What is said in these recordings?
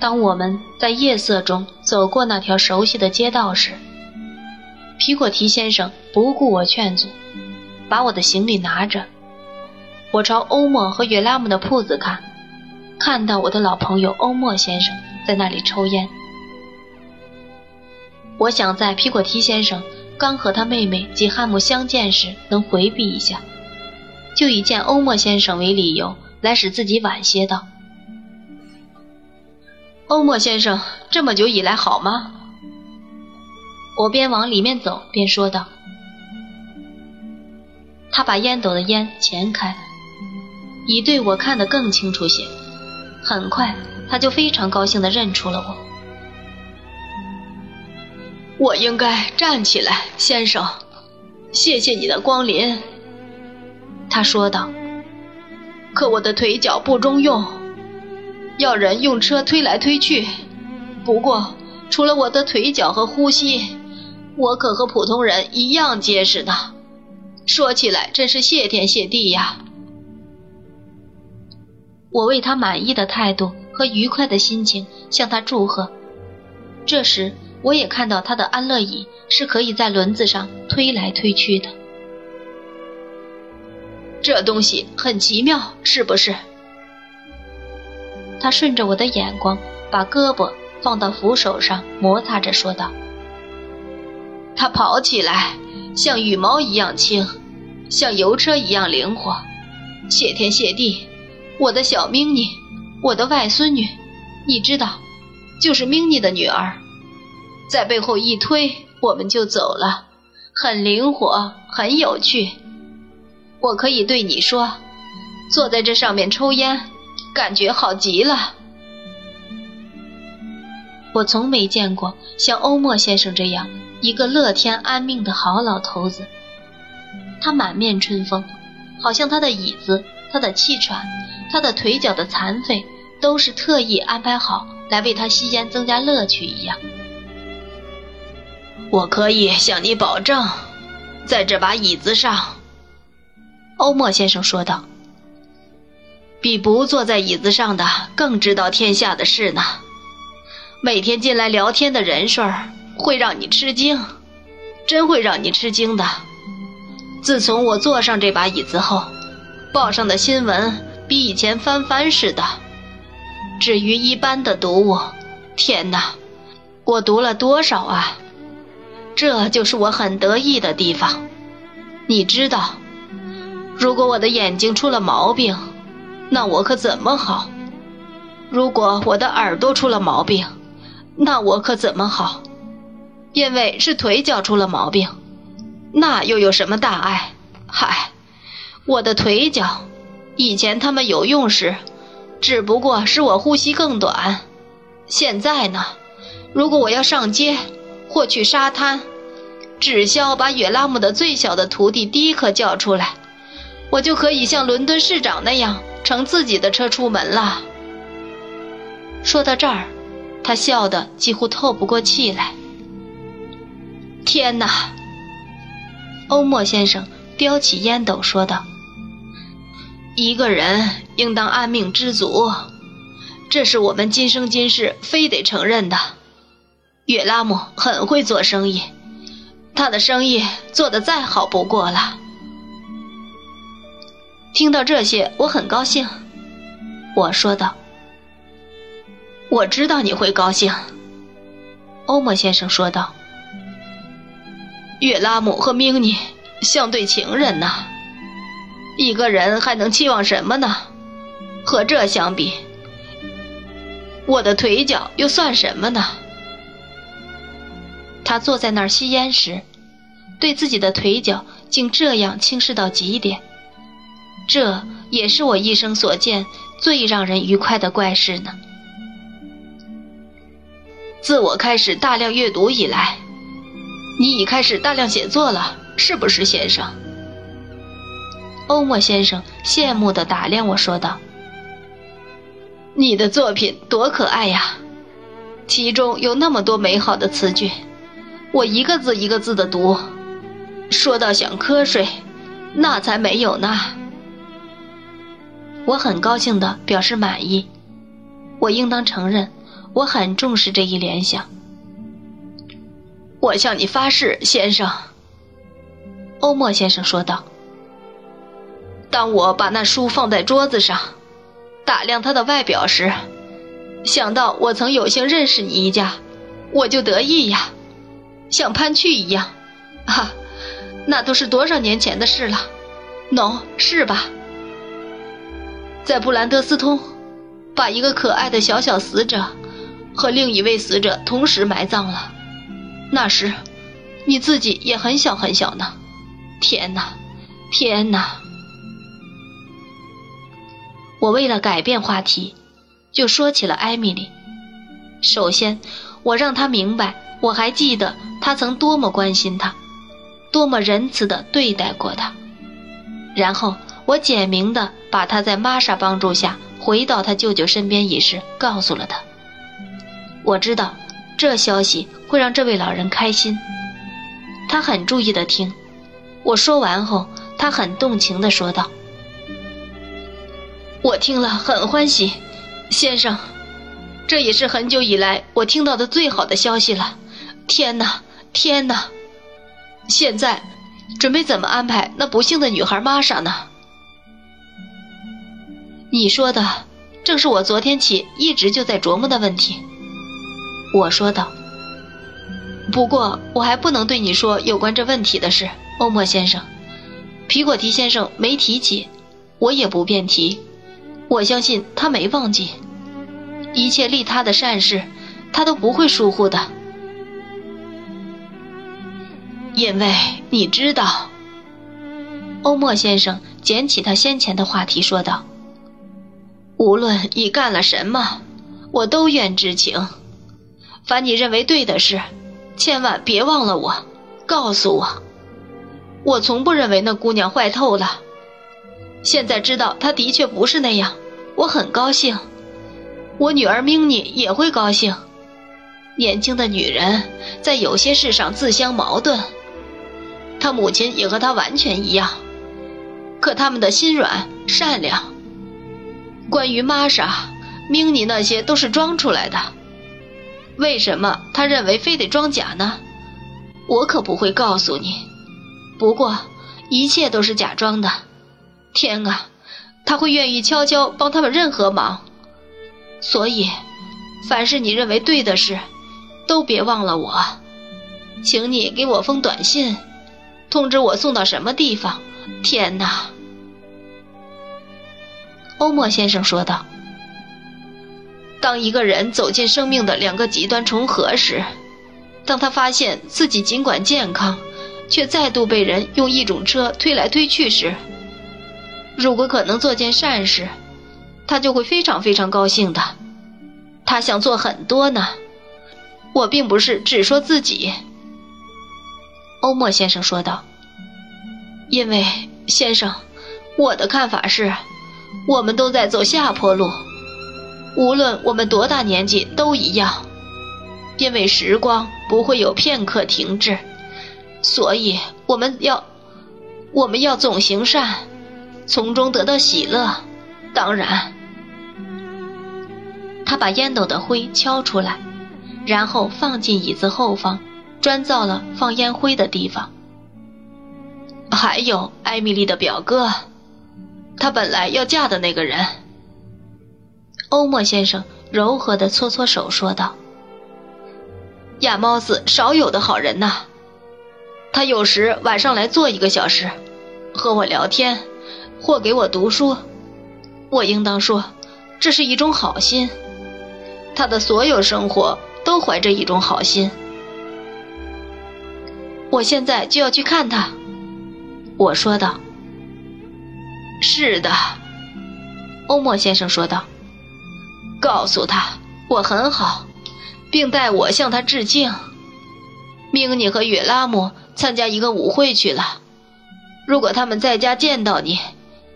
当我们在夜色中走过那条熟悉的街道时，皮果提先生不顾我劝阻，把我的行李拿着。我朝欧莫和约拉姆的铺子看，看到我的老朋友欧莫先生在那里抽烟。我想在皮果提先生刚和他妹妹吉汉姆相见时能回避一下，就以见欧莫先生为理由来使自己晚些到。欧莫先生这么久以来好吗？我边往里面走边说道。他把烟斗的烟钳开，以对我看得更清楚些。很快，他就非常高兴地认出了我。我应该站起来，先生，谢谢你的光临。他说道。可我的腿脚不中用。要人用车推来推去，不过除了我的腿脚和呼吸，我可和普通人一样结实呢。说起来真是谢天谢地呀！我为他满意的态度和愉快的心情向他祝贺。这时，我也看到他的安乐椅是可以在轮子上推来推去的。这东西很奇妙，是不是？他顺着我的眼光，把胳膊放到扶手上摩擦着，说道：“他跑起来像羽毛一样轻，像油车一样灵活。谢天谢地，我的小明妮，我的外孙女，你知道，就是明妮的女儿，在背后一推，我们就走了，很灵活，很有趣。我可以对你说，坐在这上面抽烟。”感觉好极了。我从没见过像欧莫先生这样一个乐天安命的好老头子。他满面春风，好像他的椅子、他的气喘、他的腿脚的残废，都是特意安排好来为他吸烟增加乐趣一样。我可以向你保证，在这把椅子上，欧莫先生说道。比不坐在椅子上的更知道天下的事呢。每天进来聊天的人数儿会让你吃惊，真会让你吃惊的。自从我坐上这把椅子后，报上的新闻比以前翻番似的。至于一般的读物，天哪，我读了多少啊！这就是我很得意的地方。你知道，如果我的眼睛出了毛病，那我可怎么好？如果我的耳朵出了毛病，那我可怎么好？因为是腿脚出了毛病，那又有什么大碍？嗨，我的腿脚，以前他们有用时，只不过使我呼吸更短。现在呢，如果我要上街或去沙滩，只需要把约拉姆的最小的徒弟迪克叫出来，我就可以像伦敦市长那样。乘自己的车出门了。说到这儿，他笑得几乎透不过气来。天哪！欧莫先生叼起烟斗说道：“一个人应当安命知足，这是我们今生今世非得承认的。月拉姆很会做生意，他的生意做得再好不过了。”听到这些，我很高兴。我说道：“我知道你会高兴。”欧莫先生说道：“月拉姆和明妮像对情人呢。一个人还能期望什么呢？和这相比，我的腿脚又算什么呢？”他坐在那儿吸烟时，对自己的腿脚竟这样轻视到极点。这也是我一生所见最让人愉快的怪事呢。自我开始大量阅读以来，你已开始大量写作了，是不是，先生？欧莫先生羡慕地打量我说道：“你的作品多可爱呀，其中有那么多美好的词句，我一个字一个字的读，说到想瞌睡，那才没有呢。”我很高兴地表示满意。我应当承认，我很重视这一联想。我向你发誓，先生。欧莫先生说道：“当我把那书放在桌子上，打量它的外表时，想到我曾有幸认识你一家，我就得意呀，像潘去一样。啊，那都是多少年前的事了？喏，是吧？在布兰德斯通，把一个可爱的小小死者和另一位死者同时埋葬了。那时，你自己也很小很小呢。”天哪，天哪！我为了改变话题，就说起了艾米丽。首先，我让她明白我还记得她曾多么关心她，多么仁慈地对待过她。然后，我简明地把他在玛莎帮助下回到他舅舅身边一事告诉了他。我知道这消息会让这位老人开心，他很注意地听。我说完后，他很动情地说道：“我听了很欢喜，先生，这也是很久以来我听到的最好的消息了。天哪，天哪！现在准备怎么安排那不幸的女孩玛莎呢？”你说的正是我昨天起一直就在琢磨的问题。”我说道。“不过我还不能对你说有关这问题的事。”欧莫先生，皮果提先生没提起，我也不便提。我相信他没忘记一切利他的善事，他都不会疏忽的。因为你知道，欧莫先生捡起他先前的话题说道：“无论你干了什么，我都愿知情。凡你认为对的事，千万别忘了我，告诉我。”我从不认为那姑娘坏透了，现在知道她的确不是那样，我很高兴。我女儿明妮也会高兴。年轻的女人在有些事上自相矛盾，她母亲也和她完全一样，可他们的心软善良。关于玛莎、明妮那些都是装出来的，为什么她认为非得装假呢？我可不会告诉你。不过，一切都是假装的。天啊，他会愿意悄悄帮他们任何忙。所以，凡是你认为对的事，都别忘了我。请你给我封短信，通知我送到什么地方。天哪！欧莫先生说道：“当一个人走进生命的两个极端重合时，当他发现自己尽管健康，却再度被人用一种车推来推去时，如果可能做件善事，他就会非常非常高兴的。他想做很多呢。我并不是只说自己。”欧莫先生说道。“因为先生，我的看法是，我们都在走下坡路，无论我们多大年纪都一样，因为时光不会有片刻停滞。”所以我们要，我们要总行善，从中得到喜乐。当然，他把烟斗的灰敲出来，然后放进椅子后方，专造了放烟灰的地方。还有艾米丽的表哥，他本来要嫁的那个人。欧莫先生柔和的搓搓手说道：“亚猫子少有的好人呐。”他有时晚上来坐一个小时，和我聊天，或给我读书。我应当说，这是一种好心。他的所有生活都怀着一种好心。我现在就要去看他，我说道。是的，欧莫先生说道。告诉他我很好，并代我向他致敬。明尼和约拉姆。参加一个舞会去了。如果他们在家见到你，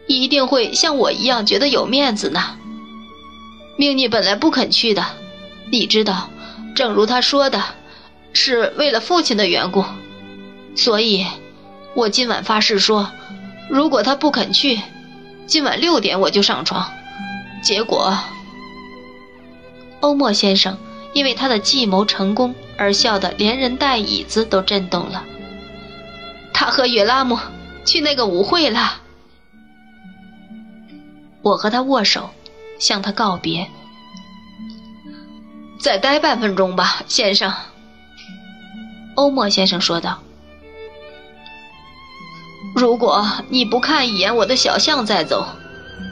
一定会像我一样觉得有面子呢。命你本来不肯去的，你知道，正如他说的，是为了父亲的缘故。所以，我今晚发誓说，如果他不肯去，今晚六点我就上床。结果，欧莫先生因为他的计谋成功而笑得连人带椅子都震动了。他和约拉姆去那个舞会了。我和他握手，向他告别。再待半分钟吧，先生。欧莫先生说道：“如果你不看一眼我的小象再走，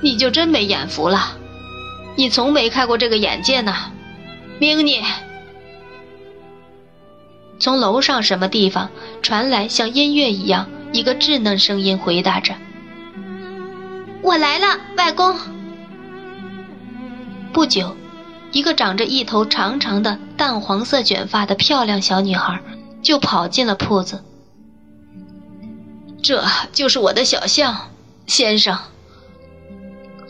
你就真没眼福了。你从没开过这个眼界呢，明尼。”从楼上什么地方传来像音乐一样一个稚嫩声音，回答着：“我来了，外公。”不久，一个长着一头长长的淡黄色卷发的漂亮小女孩。就跑进了铺子。这就是我的小象，先生。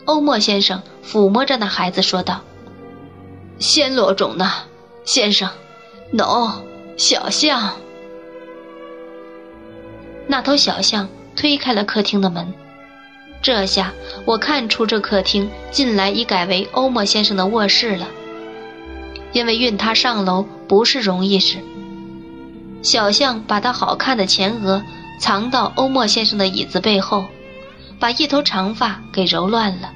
欧莫先生抚摸着那孩子说道：“暹罗种呢，先生？No，小象。”那头小象推开了客厅的门。这下我看出这客厅近来已改为欧莫先生的卧室了，因为运他上楼不是容易事。小象把它好看的前额藏到欧莫先生的椅子背后，把一头长发给揉乱了。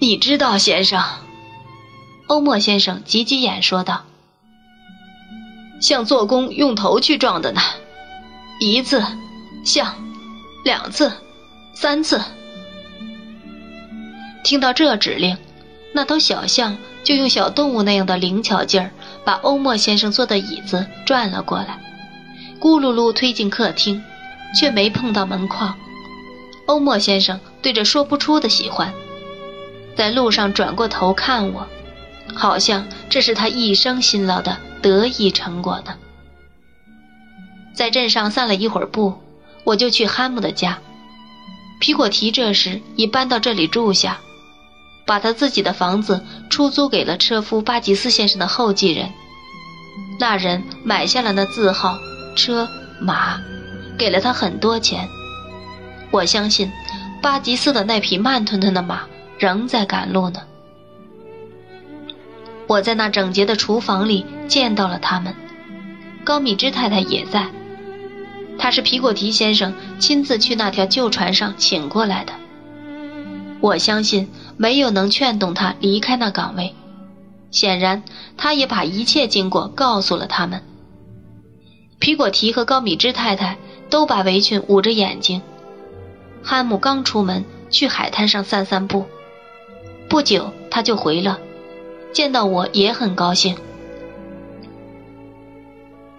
你知道，先生，欧莫先生挤挤眼说道：“像做工用头去撞的呢，一次，像，两次，三次。”听到这指令，那头小象就用小动物那样的灵巧劲儿。把欧莫先生坐的椅子转了过来，咕噜噜推进客厅，却没碰到门框。欧莫先生对着说不出的喜欢，在路上转过头看我，好像这是他一生辛劳的得意成果呢。在镇上散了一会儿步，我就去哈姆的家。皮果提这时已搬到这里住下。把他自己的房子出租给了车夫巴吉斯先生的后继人，那人买下了那字号车马，给了他很多钱。我相信，巴吉斯的那匹慢吞吞的马仍在赶路呢。我在那整洁的厨房里见到了他们，高米芝太太也在，她是皮果提先生亲自去那条旧船上请过来的。我相信。没有能劝动他离开那岗位，显然他也把一切经过告诉了他们。皮果提和高米芝太太都把围裙捂着眼睛。汉姆刚出门去海滩上散散步，不久他就回了，见到我也很高兴。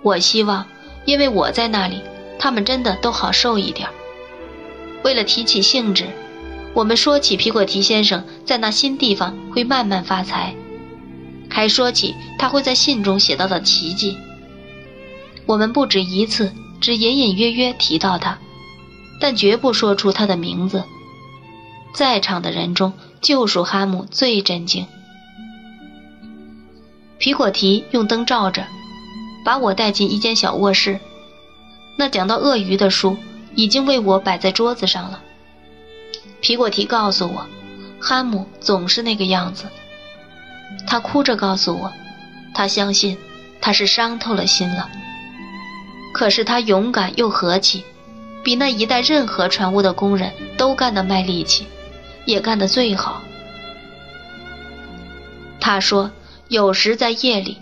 我希望，因为我在那里，他们真的都好受一点。为了提起兴致。我们说起皮果提先生在那新地方会慢慢发财，还说起他会在信中写到的奇迹。我们不止一次，只隐隐约约提到他，但绝不说出他的名字。在场的人中，就属哈姆最震惊。皮果提用灯照着，把我带进一间小卧室。那讲到鳄鱼的书已经为我摆在桌子上了。皮果提告诉我，哈姆总是那个样子。他哭着告诉我，他相信他是伤透了心了。可是他勇敢又和气，比那一带任何船坞的工人都干得卖力气，也干得最好。他说，有时在夜里，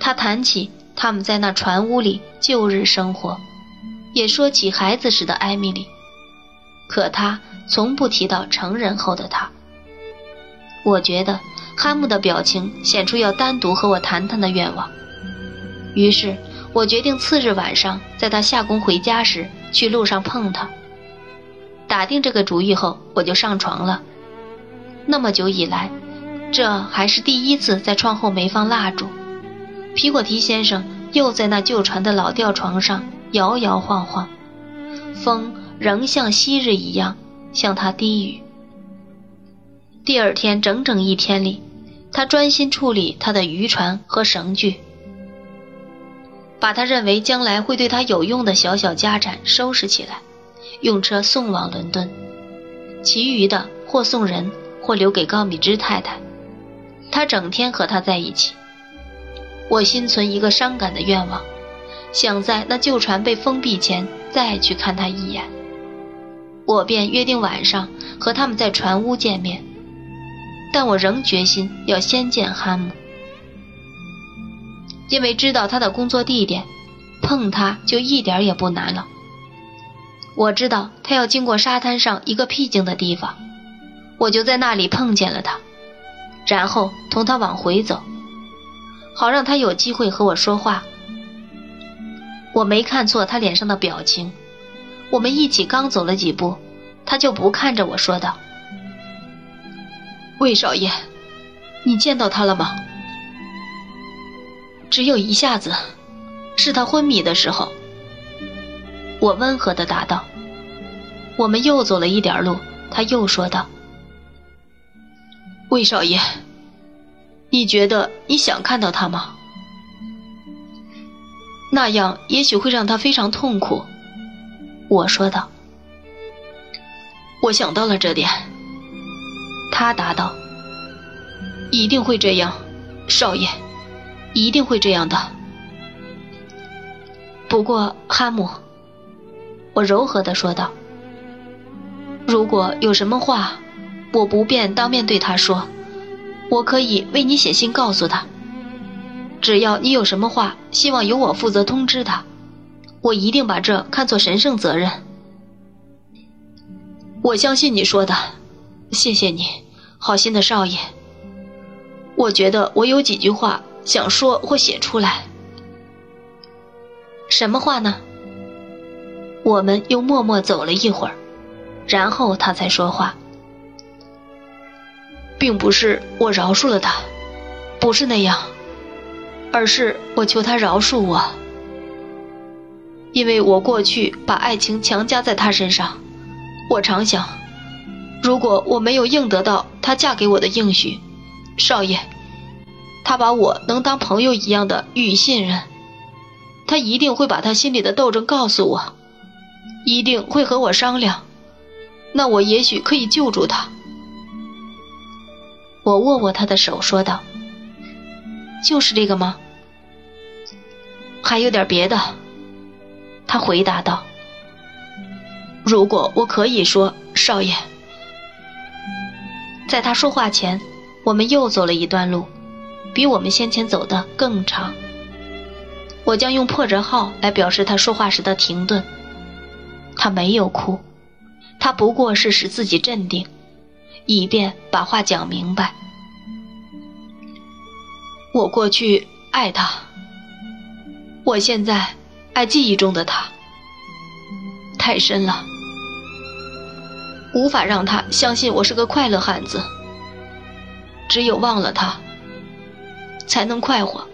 他谈起他们在那船坞里旧日生活，也说起孩子时的艾米丽。可他。从不提到成人后的他。我觉得哈姆的表情显出要单独和我谈谈的愿望，于是我决定次日晚上在他下工回家时去路上碰他。打定这个主意后，我就上床了。那么久以来，这还是第一次在窗后没放蜡烛。皮果提先生又在那旧船的老吊床上摇摇晃晃，风仍像昔日一样。向他低语。第二天整整一天里，他专心处理他的渔船和绳具，把他认为将来会对他有用的小小家产收拾起来，用车送往伦敦，其余的或送人，或留给高米芝太太。他整天和她在一起。我心存一个伤感的愿望，想在那旧船被封闭前再去看他一眼。我便约定晚上和他们在船屋见面，但我仍决心要先见汉姆，因为知道他的工作地点，碰他就一点也不难了。我知道他要经过沙滩上一个僻静的地方，我就在那里碰见了他，然后同他往回走。好让他有机会和我说话。我没看错他脸上的表情。我们一起刚走了几步，他就不看着我说道：“魏少爷，你见到他了吗？”只有一下子，是他昏迷的时候。我温和的答道。我们又走了一点路，他又说道：“魏少爷。”你觉得你想看到他吗？那样也许会让他非常痛苦。我说道。我想到了这点。他答道：“一定会这样，少爷，一定会这样的。”不过，哈姆，我柔和的说道：“如果有什么话，我不便当面对他说。”我可以为你写信告诉他，只要你有什么话，希望由我负责通知他，我一定把这看作神圣责任。我相信你说的，谢谢你，好心的少爷。我觉得我有几句话想说或写出来。什么话呢？我们又默默走了一会儿，然后他才说话。并不是我饶恕了他，不是那样，而是我求他饶恕我，因为我过去把爱情强加在他身上。我常想，如果我没有应得到他嫁给我的应许，少爷，他把我能当朋友一样的予以信任，他一定会把他心里的斗争告诉我，一定会和我商量，那我也许可以救助他。我握握他的手，说道：“就是这个吗？还有点别的。”他回答道：“如果我可以说，少爷。”在他说话前，我们又走了一段路，比我们先前走的更长。我将用破折号来表示他说话时的停顿。他没有哭，他不过是使自己镇定。以便把话讲明白。我过去爱他，我现在爱记忆中的他，太深了，无法让他相信我是个快乐汉子。只有忘了他，才能快活。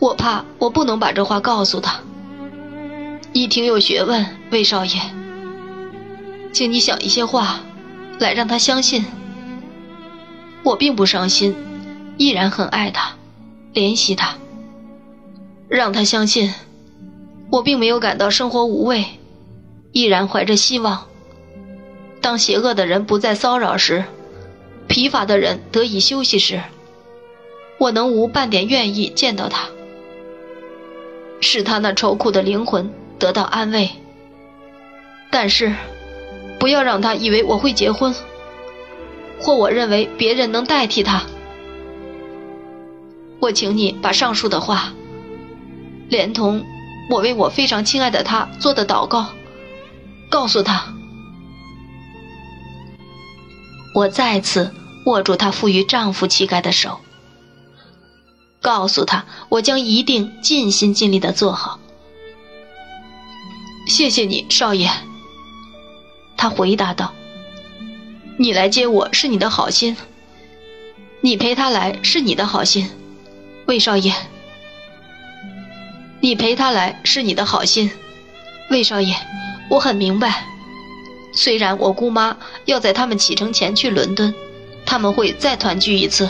我怕我不能把这话告诉他。你挺有学问，魏少爷，请你想一些话。来让他相信，我并不伤心，依然很爱他，怜惜他。让他相信，我并没有感到生活无味，依然怀着希望。当邪恶的人不再骚扰时，疲乏的人得以休息时，我能无半点愿意见到他，使他那愁苦的灵魂得到安慰。但是。不要让他以为我会结婚，或我认为别人能代替他。我请你把上述的话，连同我为我非常亲爱的他做的祷告，告诉他。我再次握住他赋予丈夫气概的手，告诉他我将一定尽心尽力的做好。谢谢你，少爷。他回答道：“你来接我是你的好心，你陪他来是你的好心，魏少爷。你陪他来是你的好心，魏少爷。我很明白，虽然我姑妈要在他们启程前去伦敦，他们会再团聚一次，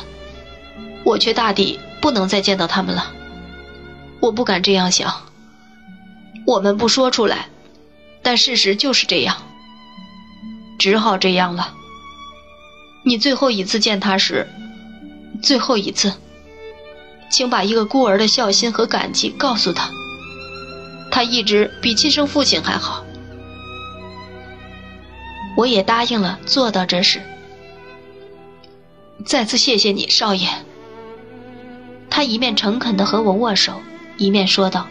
我却大抵不能再见到他们了。我不敢这样想。我们不说出来。”但事实就是这样，只好这样了。你最后一次见他时，最后一次，请把一个孤儿的孝心和感激告诉他。他一直比亲生父亲还好。我也答应了，做到这事。再次谢谢你，少爷。他一面诚恳地和我握手，一面说道：“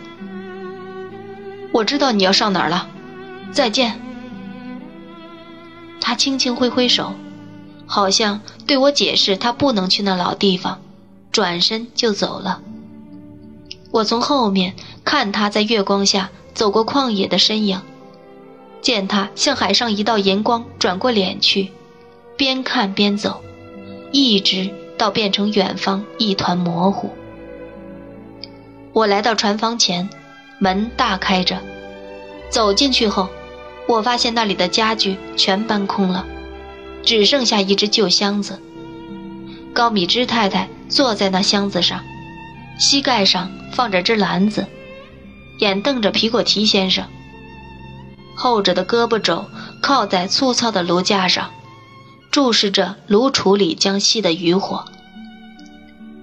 我知道你要上哪儿了，再见。”他轻轻挥挥手，好像对我解释他不能去那老地方，转身就走了。我从后面看他在月光下走过旷野的身影，见他像海上一道银光转过脸去，边看边走，一直。到变成远方一团模糊。我来到船房前，门大开着，走进去后，我发现那里的家具全搬空了，只剩下一只旧箱子。高米芝太太坐在那箱子上，膝盖上放着只篮子，眼瞪着皮果提先生。后者的胳膊肘靠在粗糙的炉架上。注视着炉橱里将熄的余火。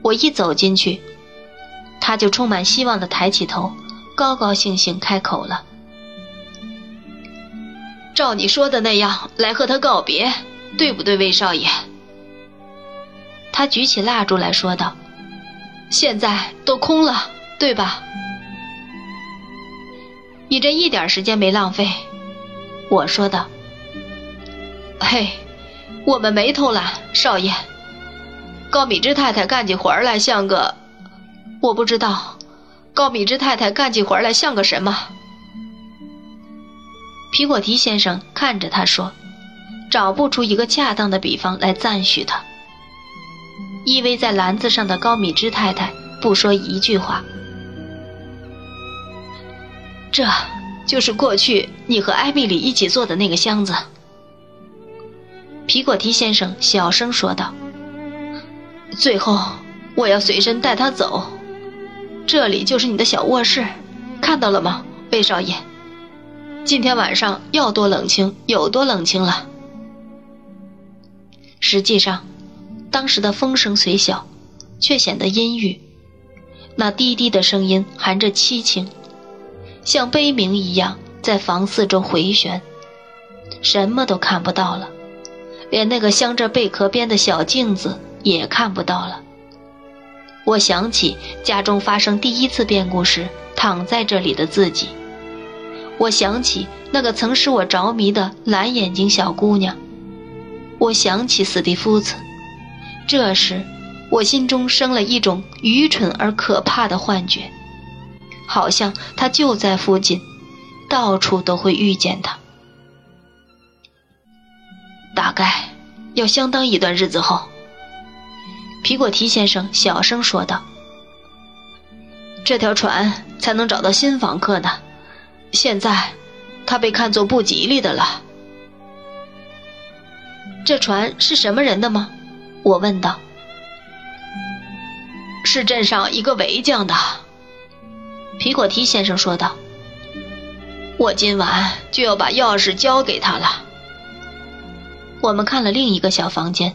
我一走进去，他就充满希望地抬起头，高高兴兴开口了：“照你说的那样来和他告别，对不对，魏少爷？”他举起蜡烛来说道：“现在都空了，对吧？你这一点时间没浪费。”我说道：“嘿。”我们没偷懒，少爷。高米芝太太干起活来像个……我不知道，高米芝太太干起活来像个什么？皮果提先生看着他说，找不出一个恰当的比方来赞许他。依偎在篮子上的高米芝太太不说一句话。这就是过去你和艾米丽一起做的那个箱子。皮果提先生小声说道：“最后，我要随身带他走。这里就是你的小卧室，看到了吗，魏少爷？今天晚上要多冷清有多冷清了。实际上，当时的风声虽小，却显得阴郁。那低低的声音含着凄情，像悲鸣一样在房四周回旋，什么都看不到了。”连那个镶着贝壳边的小镜子也看不到了。我想起家中发生第一次变故时躺在这里的自己，我想起那个曾使我着迷的蓝眼睛小姑娘，我想起斯蒂夫子。这时，我心中生了一种愚蠢而可怕的幻觉，好像他就在附近，到处都会遇见他。要相当一段日子后，皮果提先生小声说道：“这条船才能找到新房客呢。现在，它被看作不吉利的了。这船是什么人的吗？”我问道。“是镇上一个围将的。”皮果提先生说道。“我今晚就要把钥匙交给他了。”我们看了另一个小房间，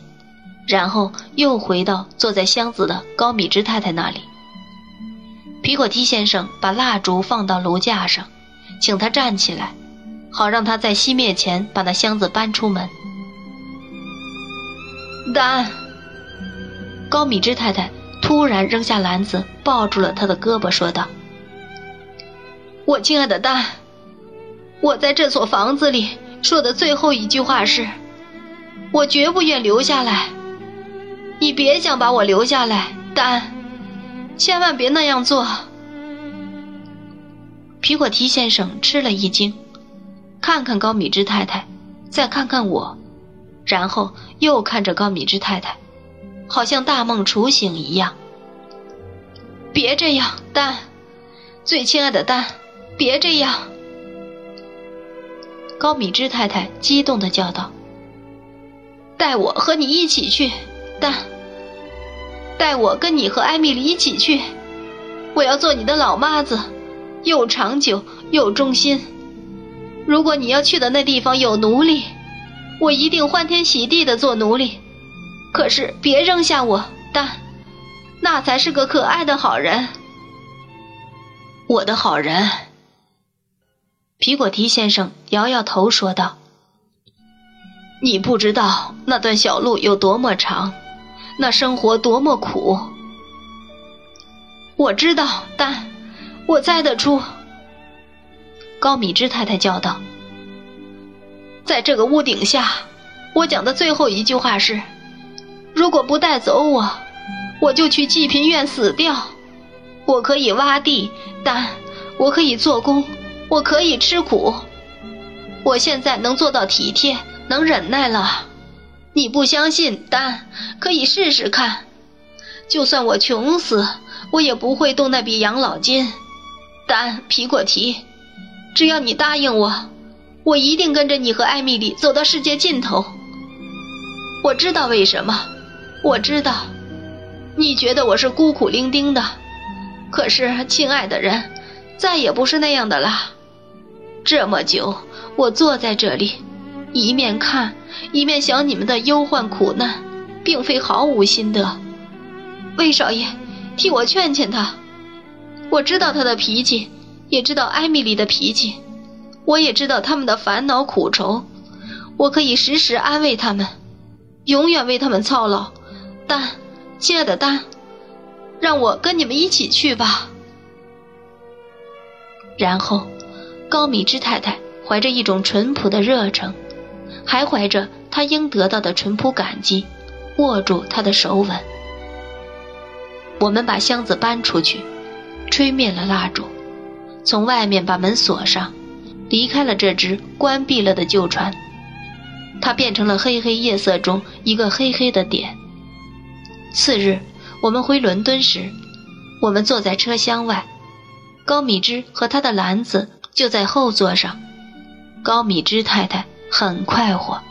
然后又回到坐在箱子的高米芝太太那里。皮果提先生把蜡烛放到炉架上，请他站起来，好让他在熄灭前把那箱子搬出门。丹，高米芝太太突然扔下篮子，抱住了他的胳膊，说道：“我亲爱的丹，我在这所房子里说的最后一句话是。”我绝不愿留下来，你别想把我留下来，丹，千万别那样做。皮果提先生吃了一惊，看看高米芝太太，再看看我，然后又看着高米芝太太，好像大梦初醒一样。别这样，丹，最亲爱的丹，别这样！高米芝太太激动地叫道。带我和你一起去，但带我跟你和艾米丽一起去。我要做你的老妈子，又长久又忠心。如果你要去的那地方有奴隶，我一定欢天喜地的做奴隶。可是别扔下我，但那才是个可爱的好人。我的好人。皮果提先生摇摇头说道：“你不知道那段小路有多么长，那生活多么苦。我知道，但我猜得出。”高米芝太太叫道：“在这个屋顶下，我讲的最后一句话是：如果不带走我，我就去济贫院死掉。我可以挖地，但我可以做工。”我可以吃苦，我现在能做到体贴，能忍耐了。你不相信，但可以试试看。就算我穷死，我也不会动那笔养老金。但皮果提，只要你答应我，我一定跟着你和艾米丽走到世界尽头。我知道为什么，我知道，你觉得我是孤苦伶仃的，可是，亲爱的人，再也不是那样的了。这么久，我坐在这里，一面看，一面想你们的忧患苦难，并非毫无心得。魏少爷，替我劝劝他。我知道他的脾气，也知道艾米丽的脾气，我也知道他们的烦恼苦愁。我可以时时安慰他们，永远为他们操劳。但，亲爱的丹，让我跟你们一起去吧。然后。高米芝太太怀着一种淳朴的热诚，还怀着他应得到的淳朴感激，握住他的手吻。我们把箱子搬出去，吹灭了蜡烛，从外面把门锁上，离开了这只关闭了的旧船。它变成了黑黑夜色中一个黑黑的点。次日，我们回伦敦时，我们坐在车厢外，高米芝和他的篮子。就在后座上，高米芝太太很快活。